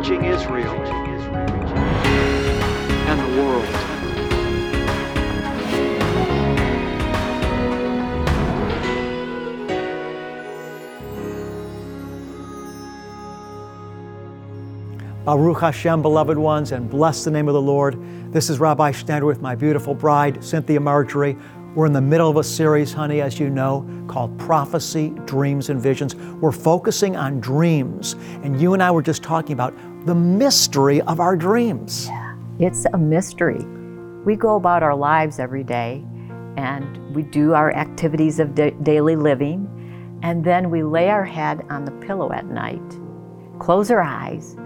reaching Israel and the world. Baruch Hashem, beloved ones, and bless the name of the Lord. This is Rabbi Schneider with my beautiful bride, Cynthia Marjorie. We're in the middle of a series, honey, as you know, called Prophecy, Dreams, and Visions. We're focusing on dreams, and you and I were just talking about the mystery of our dreams. Yeah, it's a mystery. We go about our lives every day, and we do our activities of da- daily living, and then we lay our head on the pillow at night, close our eyes,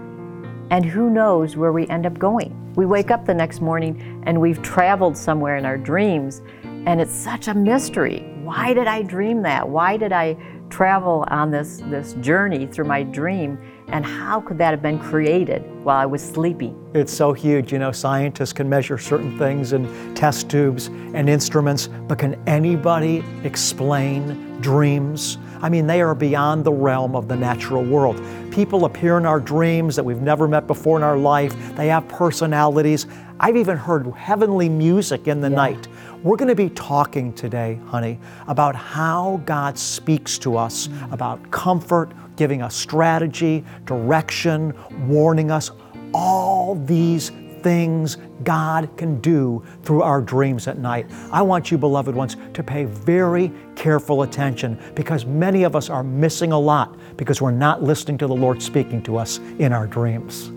and who knows where we end up going. We wake up the next morning and we've traveled somewhere in our dreams, and it's such a mystery. Why did I dream that? Why did I travel on this, this journey through my dream? And how could that have been created while I was sleeping? It's so huge. You know, scientists can measure certain things in test tubes and instruments, but can anybody explain dreams? I mean, they are beyond the realm of the natural world. People appear in our dreams that we've never met before in our life. They have personalities. I've even heard heavenly music in the yeah. night. We're going to be talking today, honey, about how God speaks to us mm. about comfort, giving us strategy, direction, warning us. All these things God can do through our dreams at night. I want you, beloved ones, to pay very careful attention because many of us are missing a lot because we're not listening to the Lord speaking to us in our dreams.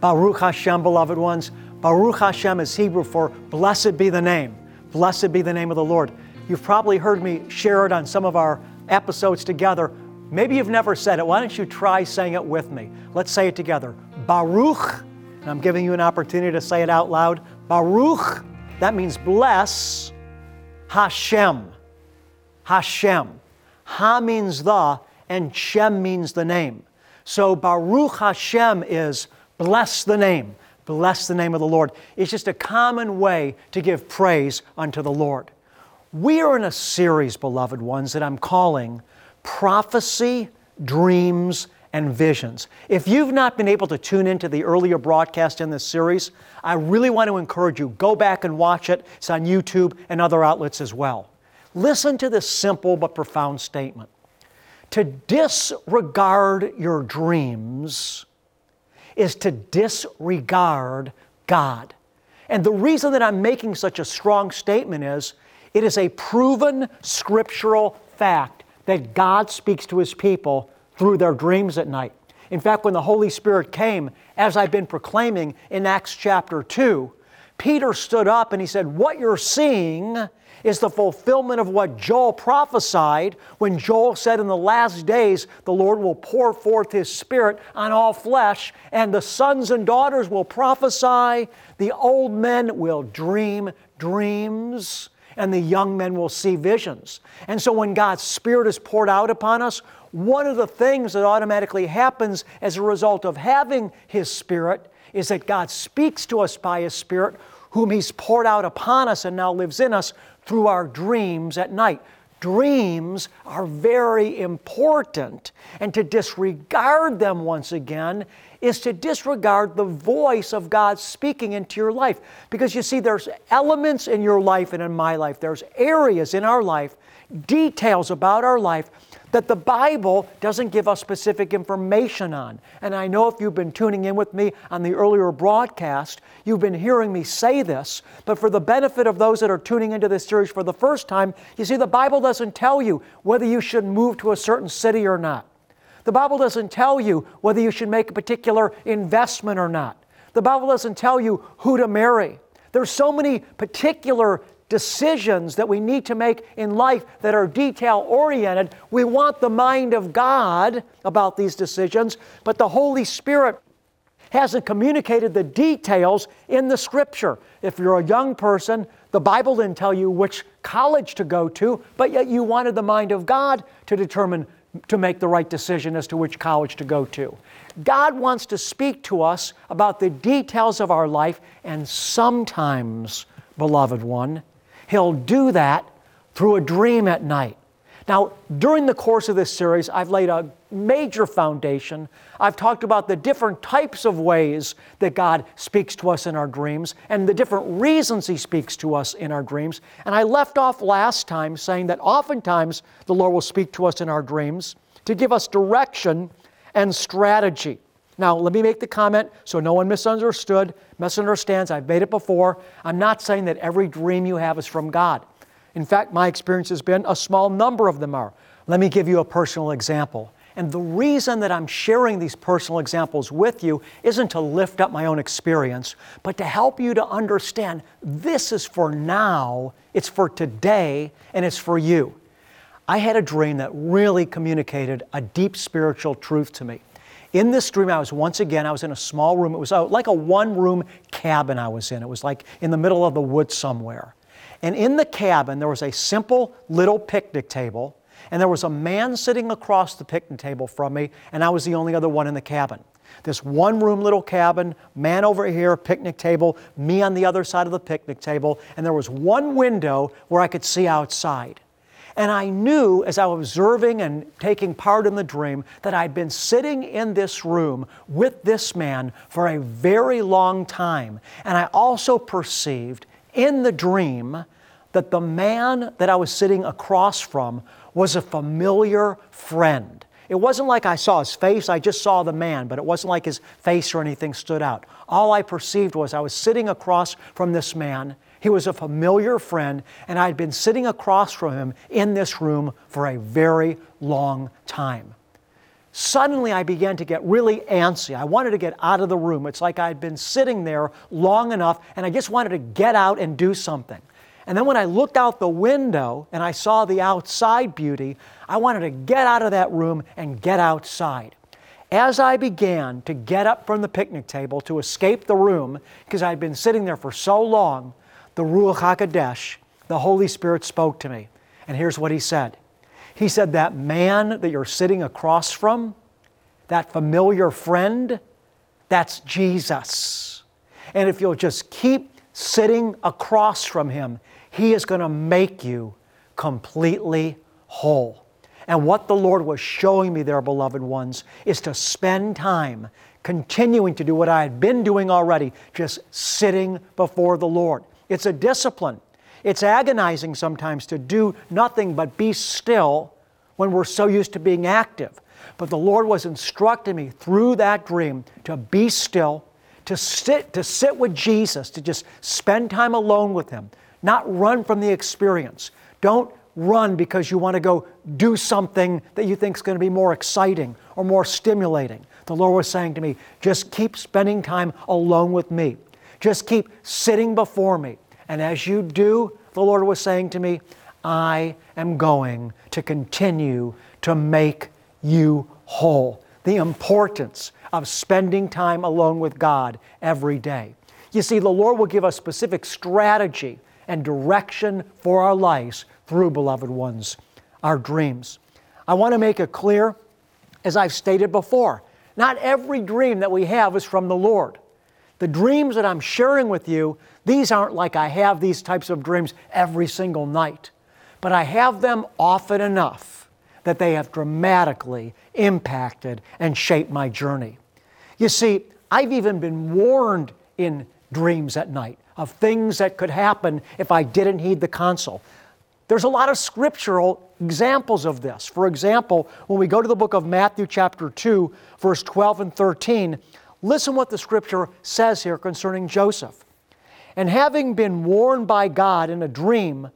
Baruch Hashem, beloved ones. Baruch Hashem is Hebrew for blessed be the name. Blessed be the name of the Lord. You've probably heard me share it on some of our episodes together. Maybe you've never said it. Why don't you try saying it with me? Let's say it together. Baruch, and I'm giving you an opportunity to say it out loud. Baruch, that means bless Hashem. Hashem. Ha means the, and Shem means the name. So Baruch Hashem is bless the name. Bless the name of the Lord. It's just a common way to give praise unto the Lord. We are in a series, beloved ones, that I'm calling Prophecy, Dreams, and Visions. If you've not been able to tune into the earlier broadcast in this series, I really want to encourage you go back and watch it. It's on YouTube and other outlets as well. Listen to this simple but profound statement. To disregard your dreams is to disregard God. And the reason that I'm making such a strong statement is it is a proven scriptural fact that God speaks to His people through their dreams at night. In fact, when the Holy Spirit came, as I've been proclaiming in Acts chapter 2, Peter stood up and he said, What you're seeing is the fulfillment of what Joel prophesied when Joel said, In the last days, the Lord will pour forth His Spirit on all flesh, and the sons and daughters will prophesy, the old men will dream dreams, and the young men will see visions. And so when God's Spirit is poured out upon us, one of the things that automatically happens as a result of having His Spirit is that God speaks to us by His Spirit, whom He's poured out upon us and now lives in us through our dreams at night. Dreams are very important, and to disregard them once again is to disregard the voice of God speaking into your life. Because you see, there's elements in your life and in my life, there's areas in our life, details about our life that the Bible doesn't give us specific information on. And I know if you've been tuning in with me on the earlier broadcast, you've been hearing me say this, but for the benefit of those that are tuning into this series for the first time, you see, the Bible doesn't tell you whether you should move to a certain city or not. The Bible doesn't tell you whether you should make a particular investment or not. The Bible doesn't tell you who to marry. There's so many particular decisions that we need to make in life that are detail oriented. We want the mind of God about these decisions, but the Holy Spirit hasn't communicated the details in the Scripture. If you're a young person, the Bible didn't tell you which college to go to, but yet you wanted the mind of God to determine to make the right decision as to which college to go to. God wants to speak to us about the details of our life, and sometimes, beloved one, He'll do that through a dream at night. Now, during the course of this series, I've laid a major foundation. I've talked about the different types of ways that God speaks to us in our dreams and the different reasons He speaks to us in our dreams. And I left off last time saying that oftentimes the Lord will speak to us in our dreams to give us direction and strategy. Now, let me make the comment so no one misunderstood, misunderstands. I've made it before. I'm not saying that every dream you have is from God. In fact, my experience has been a small number of them are. Let me give you a personal example. And the reason that I'm sharing these personal examples with you isn't to lift up my own experience, but to help you to understand this is for now, it's for today, and it's for you. I had a dream that really communicated a deep spiritual truth to me. In this dream, I was once again, I was in a small room. It was like a one room cabin I was in. It was like in the middle of the woods somewhere. And in the cabin, there was a simple little picnic table, and there was a man sitting across the picnic table from me, and I was the only other one in the cabin. This one room little cabin, man over here, picnic table, me on the other side of the picnic table, and there was one window where I could see outside. And I knew as I was observing and taking part in the dream that I'd been sitting in this room with this man for a very long time. And I also perceived in the dream that the man that I was sitting across from was a familiar friend. It wasn't like I saw his face, I just saw the man, but it wasn't like his face or anything stood out. All I perceived was I was sitting across from this man. He was a familiar friend, and I'd been sitting across from him in this room for a very long time. Suddenly, I began to get really antsy. I wanted to get out of the room. It's like I'd been sitting there long enough, and I just wanted to get out and do something. And then when I looked out the window and I saw the outside beauty, I wanted to get out of that room and get outside. As I began to get up from the picnic table to escape the room, because I'd been sitting there for so long, the Ruach HaKodesh, the Holy Spirit spoke to me. And here's what he said He said, That man that you're sitting across from, that familiar friend, that's Jesus. And if you'll just keep sitting across from him, he is going to make you completely whole. And what the Lord was showing me there, beloved ones, is to spend time continuing to do what I had been doing already, just sitting before the Lord. It's a discipline. It's agonizing sometimes to do nothing but be still when we're so used to being active. But the Lord was instructing me through that dream to be still, to sit, to sit with Jesus, to just spend time alone with Him, not run from the experience. Don't run because you want to go do something that you think is going to be more exciting or more stimulating. The Lord was saying to me, just keep spending time alone with me. Just keep sitting before me. And as you do, the Lord was saying to me, I am going to continue to make you whole. The importance of spending time alone with God every day. You see, the Lord will give us specific strategy and direction for our lives through, beloved ones, our dreams. I want to make it clear, as I've stated before, not every dream that we have is from the Lord. The dreams that I'm sharing with you, these aren't like I have these types of dreams every single night, but I have them often enough that they have dramatically impacted and shaped my journey. You see, I've even been warned in dreams at night of things that could happen if I didn't heed the counsel. There's a lot of scriptural examples of this. For example, when we go to the book of Matthew, chapter 2, verse 12 and 13, listen what the scripture says here concerning Joseph. And having been warned by God in a dream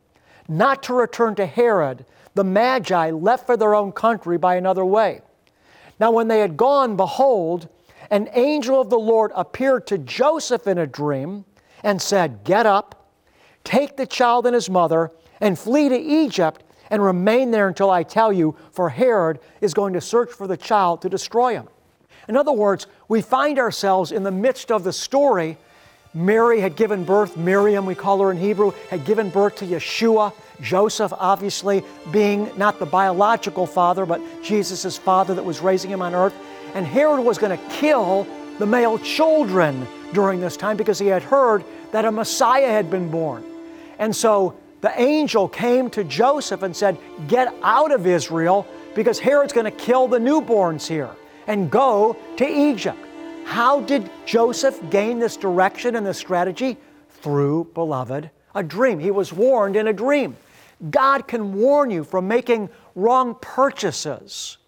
not to return to Herod, the Magi left for their own country by another way. Now, when they had gone, behold, an angel of the Lord appeared to Joseph in a dream and said, Get up, take the child and his mother, and flee to Egypt and remain there until I tell you, for Herod is going to search for the child to destroy him. In other words, we find ourselves in the midst of the story. Mary had given birth, Miriam, we call her in Hebrew, had given birth to Yeshua. Joseph, obviously, being not the biological father, but Jesus' father that was raising him on earth. And Herod was going to kill the male children during this time because he had heard that a Messiah had been born. And so the angel came to Joseph and said, Get out of Israel because Herod's going to kill the newborns here and go to Egypt. How did Joseph gain this direction and this strategy? Through, beloved, a dream. He was warned in a dream. God can warn you from making wrong purchases,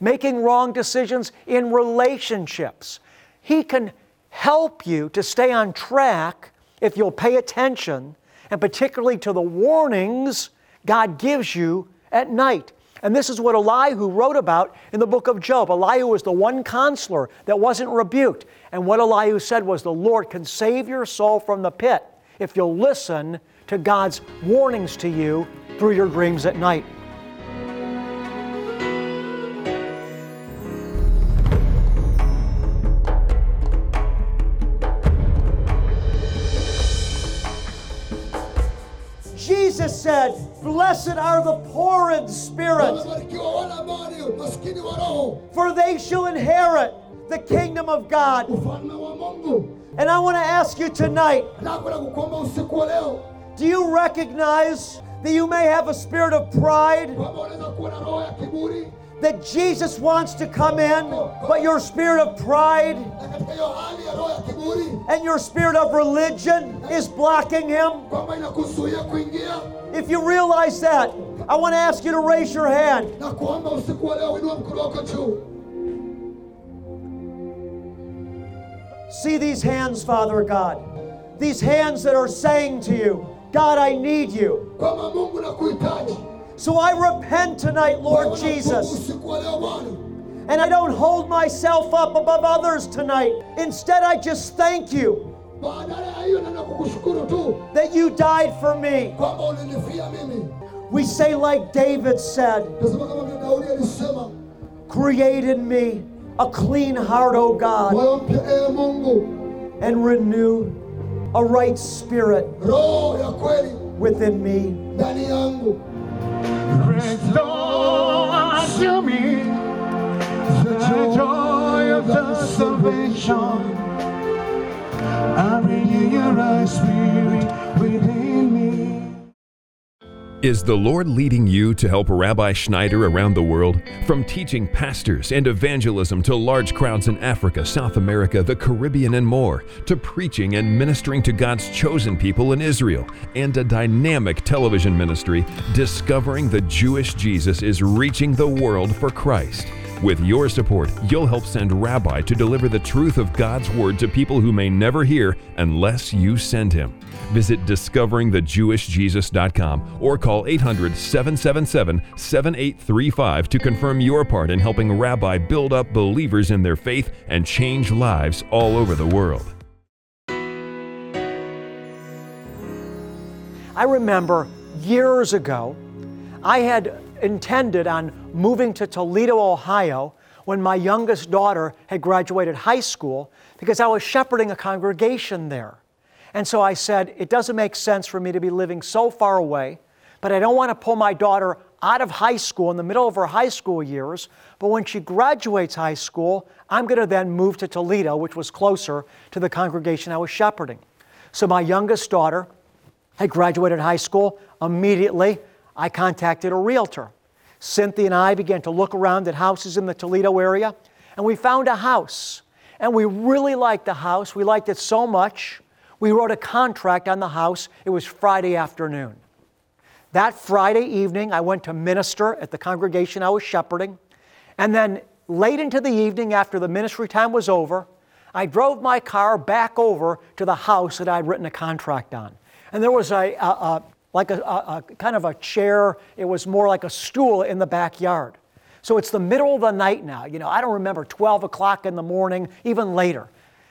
making wrong decisions in relationships. He can help you to stay on track if you'll pay attention, and particularly to the warnings God gives you at night. And this is what Elihu wrote about in the book of Job. Elihu was the one counselor that wasn't rebuked. And what Elihu said was, The Lord can save your soul from the pit if you'll listen to God's warnings to you through your dreams at night. Blessed are the poor in spirit, for they shall inherit the kingdom of God. And I want to ask you tonight do you recognize that you may have a spirit of pride? That Jesus wants to come in, but your spirit of pride and your spirit of religion is blocking him? If you realize that, I want to ask you to raise your hand. See these hands, Father God. These hands that are saying to you, God, I need you. So I repent tonight, Lord Jesus. And I don't hold myself up above others tonight. Instead, I just thank you that you died for me. We say, like David said, create in me a clean heart, O God, and renew a right spirit within me. Unto me the joy of the salvation. I renew your eyes, spirit Is the Lord leading you to help Rabbi Schneider around the world? From teaching pastors and evangelism to large crowds in Africa, South America, the Caribbean, and more, to preaching and ministering to God's chosen people in Israel, and a dynamic television ministry, Discovering the Jewish Jesus is reaching the world for Christ. With your support, you'll help send Rabbi to deliver the truth of God's Word to people who may never hear unless you send him. Visit discoveringthejewishjesus.com or call 800 777 7835 to confirm your part in helping Rabbi build up believers in their faith and change lives all over the world. I remember years ago, I had intended on moving to Toledo, Ohio, when my youngest daughter had graduated high school because I was shepherding a congregation there. And so I said, it doesn't make sense for me to be living so far away, but I don't want to pull my daughter out of high school in the middle of her high school years. But when she graduates high school, I'm going to then move to Toledo, which was closer to the congregation I was shepherding. So my youngest daughter had graduated high school. Immediately, I contacted a realtor. Cynthia and I began to look around at houses in the Toledo area, and we found a house. And we really liked the house. We liked it so much, we wrote a contract on the house. It was Friday afternoon. That Friday evening, I went to minister at the congregation I was shepherding. And then late into the evening, after the ministry time was over, I drove my car back over to the house that I'd written a contract on. And there was a, a, a like a, a, kind of a chair. It was more like a stool in the backyard. So it's the middle of the night now. You know, I don't remember 12 o'clock in the morning, even later.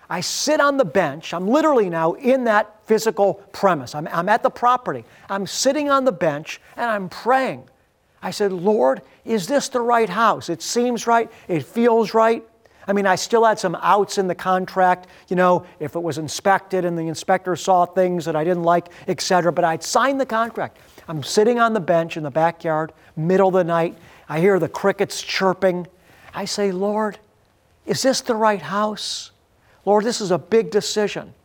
I sit on the bench. I'm literally now in that physical premise. I'm, I'm at the property. I'm sitting on the bench and I'm praying. I said, Lord, is this the right house? It seems right. It feels right. I mean, I still had some outs in the contract, you know, if it was inspected and the inspector saw things that I didn't like, etc. But I'd signed the contract. I'm sitting on the bench in the backyard, middle of the night. I hear the crickets chirping. I say, Lord, is this the right house? Lord, this is a big decision.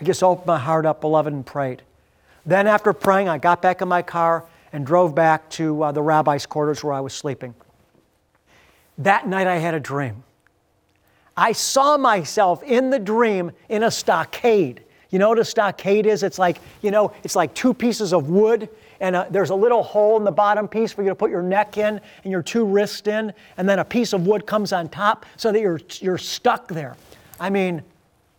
I just opened my heart up, beloved, and prayed. Then, after praying, I got back in my car and drove back to uh, the rabbi's quarters where I was sleeping. That night, I had a dream. I saw myself in the dream in a stockade. You know what a stockade is? It's like, you know, it's like two pieces of wood and a, there's a little hole in the bottom piece for you to put your neck in and your two wrists in, and then a piece of wood comes on top so that you're, you're stuck there. I mean,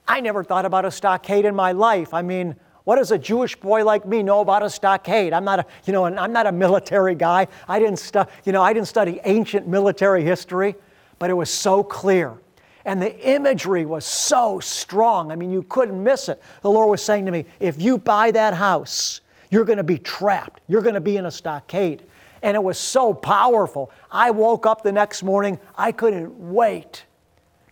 I never thought about a stockade in my life. I mean, what does a Jewish boy like me know about a stockade? I'm not a, you know, I'm not a military guy. I didn't, stu- you know, I didn't study ancient military history, but it was so clear. And the imagery was so strong. I mean, you couldn't miss it. The Lord was saying to me, if you buy that house, you're going to be trapped. You're going to be in a stockade. And it was so powerful. I woke up the next morning, I couldn't wait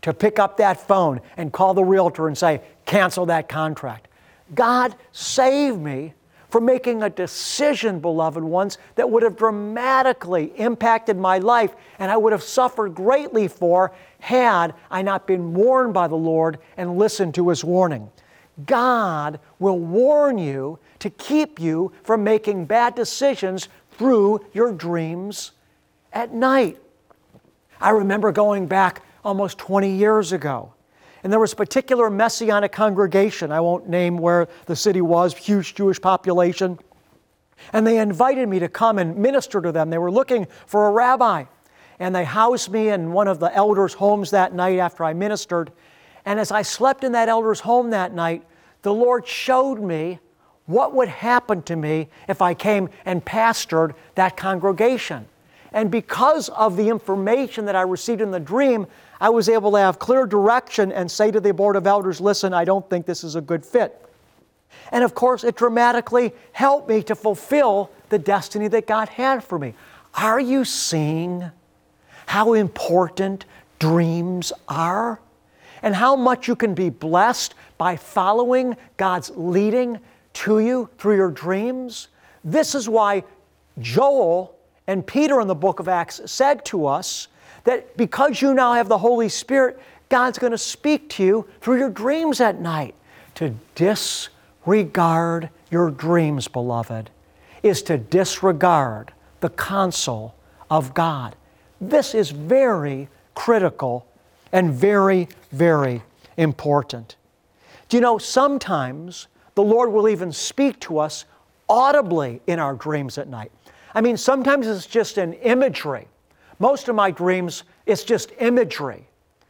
to pick up that phone and call the realtor and say, cancel that contract. God save me from making a decision, beloved ones, that would have dramatically impacted my life and I would have suffered greatly for had I not been warned by the Lord and listened to His warning. God will warn you to keep you from making bad decisions through your dreams at night. I remember going back almost 20 years ago. And there was a particular messianic congregation, I won't name where the city was, huge Jewish population. And they invited me to come and minister to them. They were looking for a rabbi. And they housed me in one of the elders' homes that night after I ministered. And as I slept in that elder's home that night, the Lord showed me what would happen to me if I came and pastored that congregation. And because of the information that I received in the dream, I was able to have clear direction and say to the Board of Elders, listen, I don't think this is a good fit. And of course, it dramatically helped me to fulfill the destiny that God had for me. Are you seeing how important dreams are? And how much you can be blessed by following God's leading to you through your dreams. This is why Joel and Peter in the book of Acts said to us that because you now have the Holy Spirit, God's going to speak to you through your dreams at night. To disregard your dreams, beloved, is to disregard the counsel of God. This is very critical and very, very important. Do you know, sometimes the Lord will even speak to us audibly in our dreams at night. I mean, sometimes it's just an imagery. Most of my dreams, it's just imagery,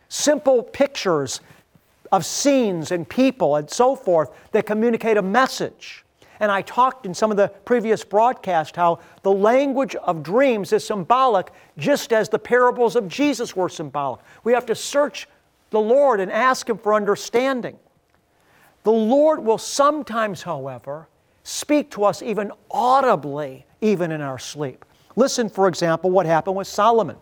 simple pictures of scenes and people and so forth that communicate a message. And I talked in some of the previous broadcasts how the language of dreams is symbolic just as the parables of Jesus were symbolic. We have to search the Lord and ask Him for understanding. The Lord will sometimes, however, speak to us even audibly, even in our sleep. Listen, for example, what happened with Solomon.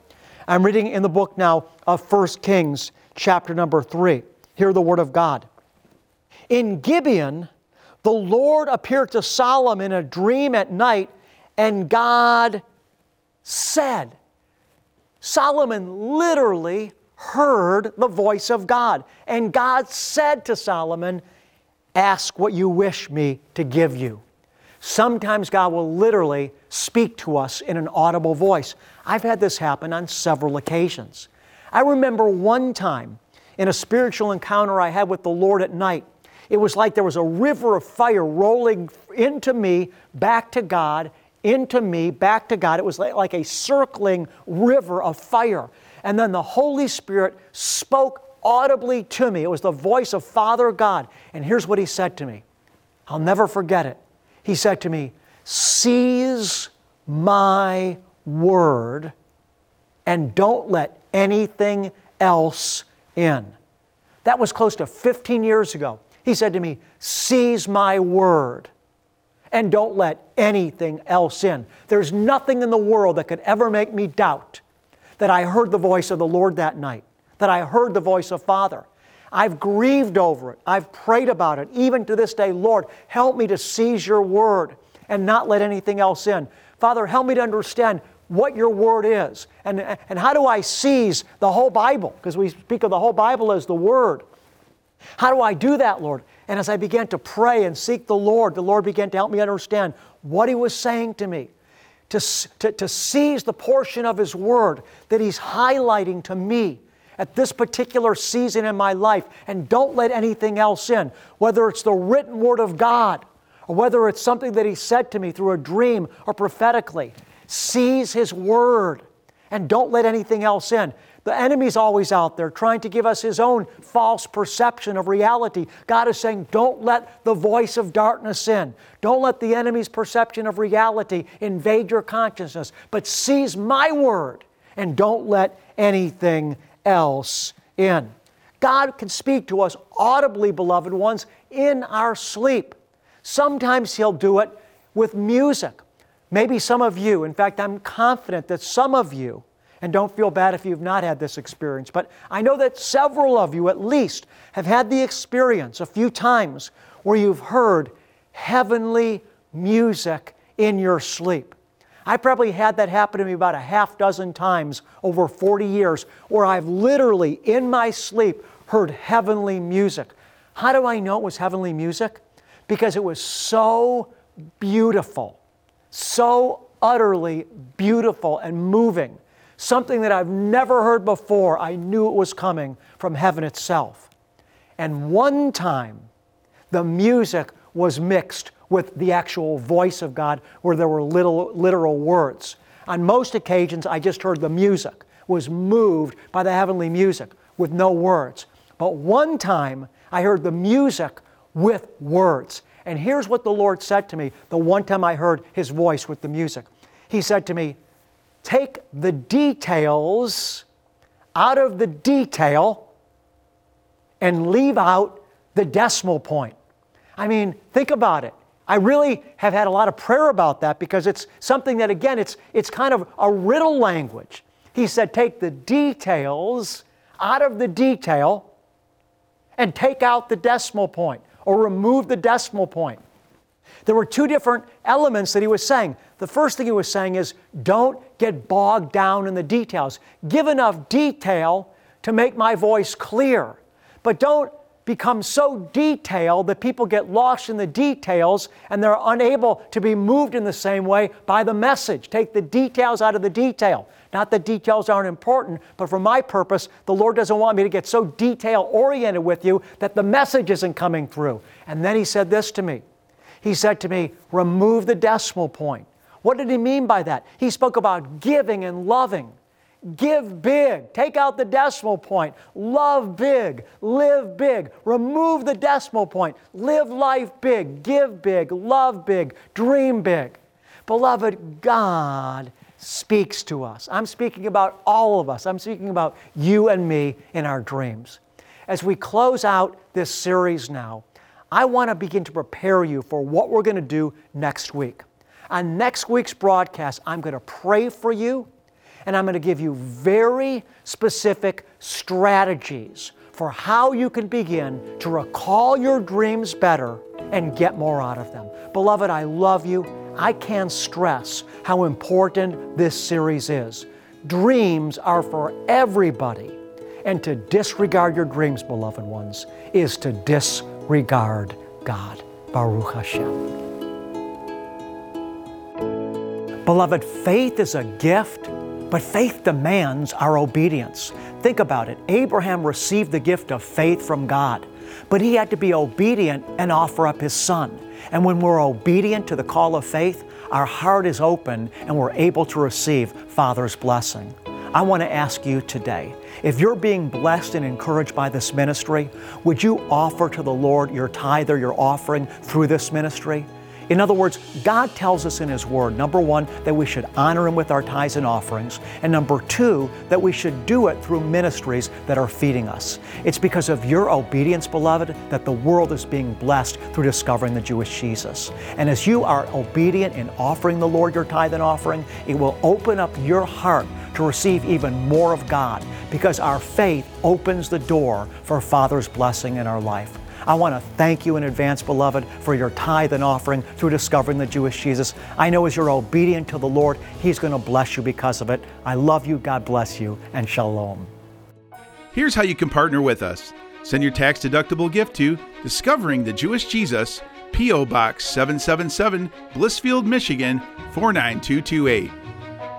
I'm reading in the book now of 1 Kings, chapter number 3. Hear the word of God. In Gibeon, the Lord appeared to Solomon in a dream at night, and God said, Solomon literally heard the voice of God. And God said to Solomon, Ask what you wish me to give you. Sometimes God will literally speak to us in an audible voice. I've had this happen on several occasions. I remember one time in a spiritual encounter I had with the Lord at night. It was like there was a river of fire rolling into me, back to God, into me, back to God. It was like a circling river of fire. And then the Holy Spirit spoke audibly to me. It was the voice of Father God. And here's what He said to me I'll never forget it. He said to me, Seize my word and don't let anything else in. That was close to 15 years ago. He said to me, Seize my word and don't let anything else in. There's nothing in the world that could ever make me doubt that I heard the voice of the Lord that night that I heard the voice of Father. I've grieved over it. I've prayed about it. Even to this day, Lord, help me to seize your word and not let anything else in. Father, help me to understand what your word is. And, and how do I seize the whole Bible? Because we speak of the whole Bible as the word. How do I do that, Lord? And as I began to pray and seek the Lord, the Lord began to help me understand what He was saying to me. To, to, to seize the portion of His Word that He's highlighting to me at this particular season in my life and don't let anything else in, whether it's the written Word of God or whether it's something that He said to me through a dream or prophetically. Seize His Word and don't let anything else in. The enemy's always out there trying to give us his own false perception of reality. God is saying, don't let the voice of darkness in. Don't let the enemy's perception of reality invade your consciousness, but seize my word and don't let anything else in. God can speak to us audibly, beloved ones, in our sleep. Sometimes He'll do it with music. Maybe some of you, in fact, I'm confident that some of you, and don't feel bad if you've not had this experience, but I know that several of you at least have had the experience a few times where you've heard heavenly music in your sleep. I probably had that happen to me about a half dozen times over 40 years where I've literally in my sleep heard heavenly music. How do I know it was heavenly music? Because it was so beautiful, so utterly beautiful and moving. Something that I've never heard before. I knew it was coming from heaven itself. And one time, the music was mixed with the actual voice of God where there were little, literal words. On most occasions, I just heard the music, was moved by the heavenly music with no words. But one time, I heard the music with words. And here's what the Lord said to me the one time I heard His voice with the music. He said to me, Take the details out of the detail and leave out the decimal point. I mean, think about it. I really have had a lot of prayer about that because it's something that, again, it's, it's kind of a riddle language. He said, take the details out of the detail and take out the decimal point or remove the decimal point. There were two different elements that he was saying. The first thing he was saying is don't get bogged down in the details. Give enough detail to make my voice clear, but don't become so detailed that people get lost in the details and they're unable to be moved in the same way by the message. Take the details out of the detail. Not that details aren't important, but for my purpose, the Lord doesn't want me to get so detail oriented with you that the message isn't coming through. And then He said this to me He said to me, Remove the decimal point. What did He mean by that? He spoke about giving and loving. Give big. Take out the decimal point. Love big. Live big. Remove the decimal point. Live life big. Give big. Love big. Dream big. Beloved, God speaks to us. I'm speaking about all of us. I'm speaking about you and me in our dreams. As we close out this series now, I want to begin to prepare you for what we're going to do next week. On next week's broadcast, I'm going to pray for you and I'm going to give you very specific strategies for how you can begin to recall your dreams better and get more out of them. Beloved, I love you. I can't stress how important this series is. Dreams are for everybody. And to disregard your dreams, beloved ones, is to disregard God. Baruch Hashem. Beloved, faith is a gift but faith demands our obedience. Think about it. Abraham received the gift of faith from God, but he had to be obedient and offer up his son. And when we're obedient to the call of faith, our heart is open and we're able to receive Father's blessing. I want to ask you today if you're being blessed and encouraged by this ministry, would you offer to the Lord your tithe or your offering through this ministry? In other words, God tells us in His Word, number one, that we should honor Him with our tithes and offerings, and number two, that we should do it through ministries that are feeding us. It's because of your obedience, beloved, that the world is being blessed through discovering the Jewish Jesus. And as you are obedient in offering the Lord your tithe and offering, it will open up your heart to receive even more of God because our faith opens the door for Father's blessing in our life. I want to thank you in advance, beloved, for your tithe and offering through discovering the Jewish Jesus. I know as you're obedient to the Lord, He's going to bless you because of it. I love you, God bless you, and shalom. Here's how you can partner with us. Send your tax deductible gift to Discovering the Jewish Jesus, P.O. Box 777, Blissfield, Michigan 49228.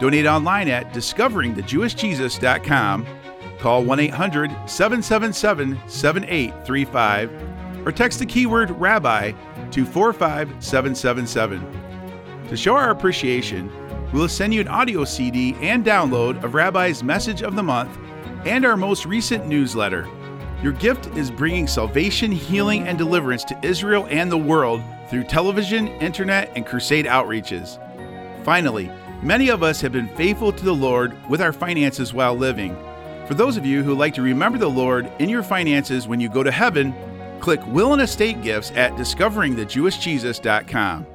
Donate online at discoveringthejewishjesus.com. Call 1 800 777 7835 or text the keyword Rabbi to 45777. To show our appreciation, we will send you an audio CD and download of Rabbi's Message of the Month and our most recent newsletter. Your gift is bringing salvation, healing, and deliverance to Israel and the world through television, internet, and crusade outreaches. Finally, many of us have been faithful to the Lord with our finances while living. For those of you who like to remember the Lord in your finances when you go to heaven, click Will and Estate Gifts at discoveringthejewishjesus.com.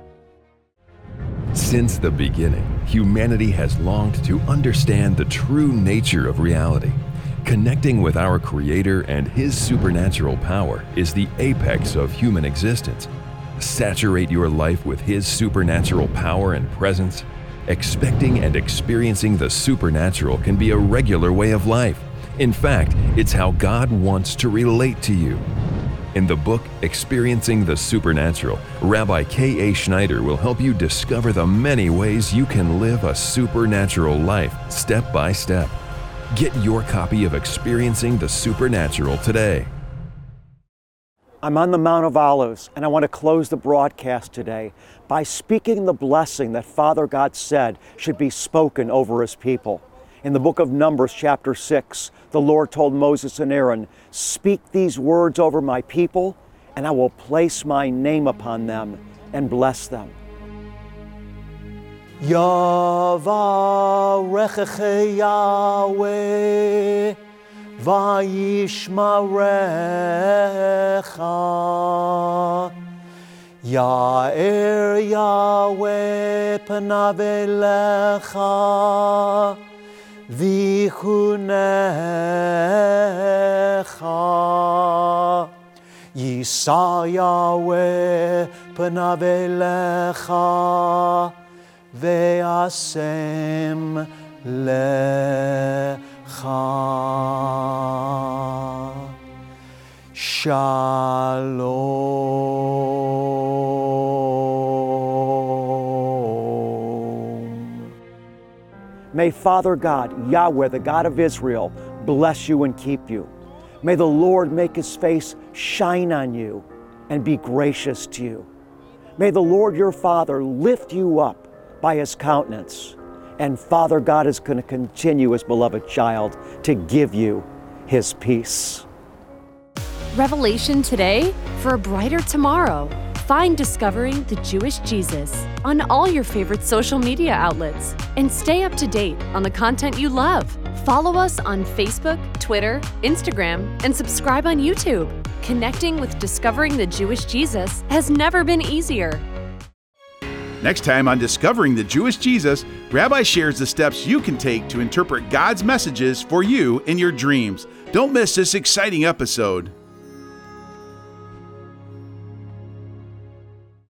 Since the beginning, humanity has longed to understand the true nature of reality. Connecting with our Creator and His supernatural power is the apex of human existence. Saturate your life with His supernatural power and presence. Expecting and experiencing the supernatural can be a regular way of life. In fact, it's how God wants to relate to you. In the book Experiencing the Supernatural, Rabbi K.A. Schneider will help you discover the many ways you can live a supernatural life step by step. Get your copy of Experiencing the Supernatural today. I'm on the Mount of Olives, and I want to close the broadcast today by speaking the blessing that Father God said should be spoken over his people. In the book of Numbers, chapter 6, the Lord told Moses and Aaron, Speak these words over my people, and I will place my name upon them and bless them. Yavarecheche Yahweh vayishmarecha Ya'er Yahweh panav elecha vichunecha Yisa Yahweh panav elecha ve'asem lecha May Father God, Yahweh, the God of Israel, bless you and keep you. May the Lord make his face shine on you and be gracious to you. May the Lord your Father lift you up by his countenance. And Father God is going to continue, his beloved child, to give you his peace. Revelation today for a brighter tomorrow. Find Discovering the Jewish Jesus on all your favorite social media outlets and stay up to date on the content you love. Follow us on Facebook, Twitter, Instagram, and subscribe on YouTube. Connecting with Discovering the Jewish Jesus has never been easier. Next time on Discovering the Jewish Jesus, Rabbi shares the steps you can take to interpret God's messages for you in your dreams. Don't miss this exciting episode.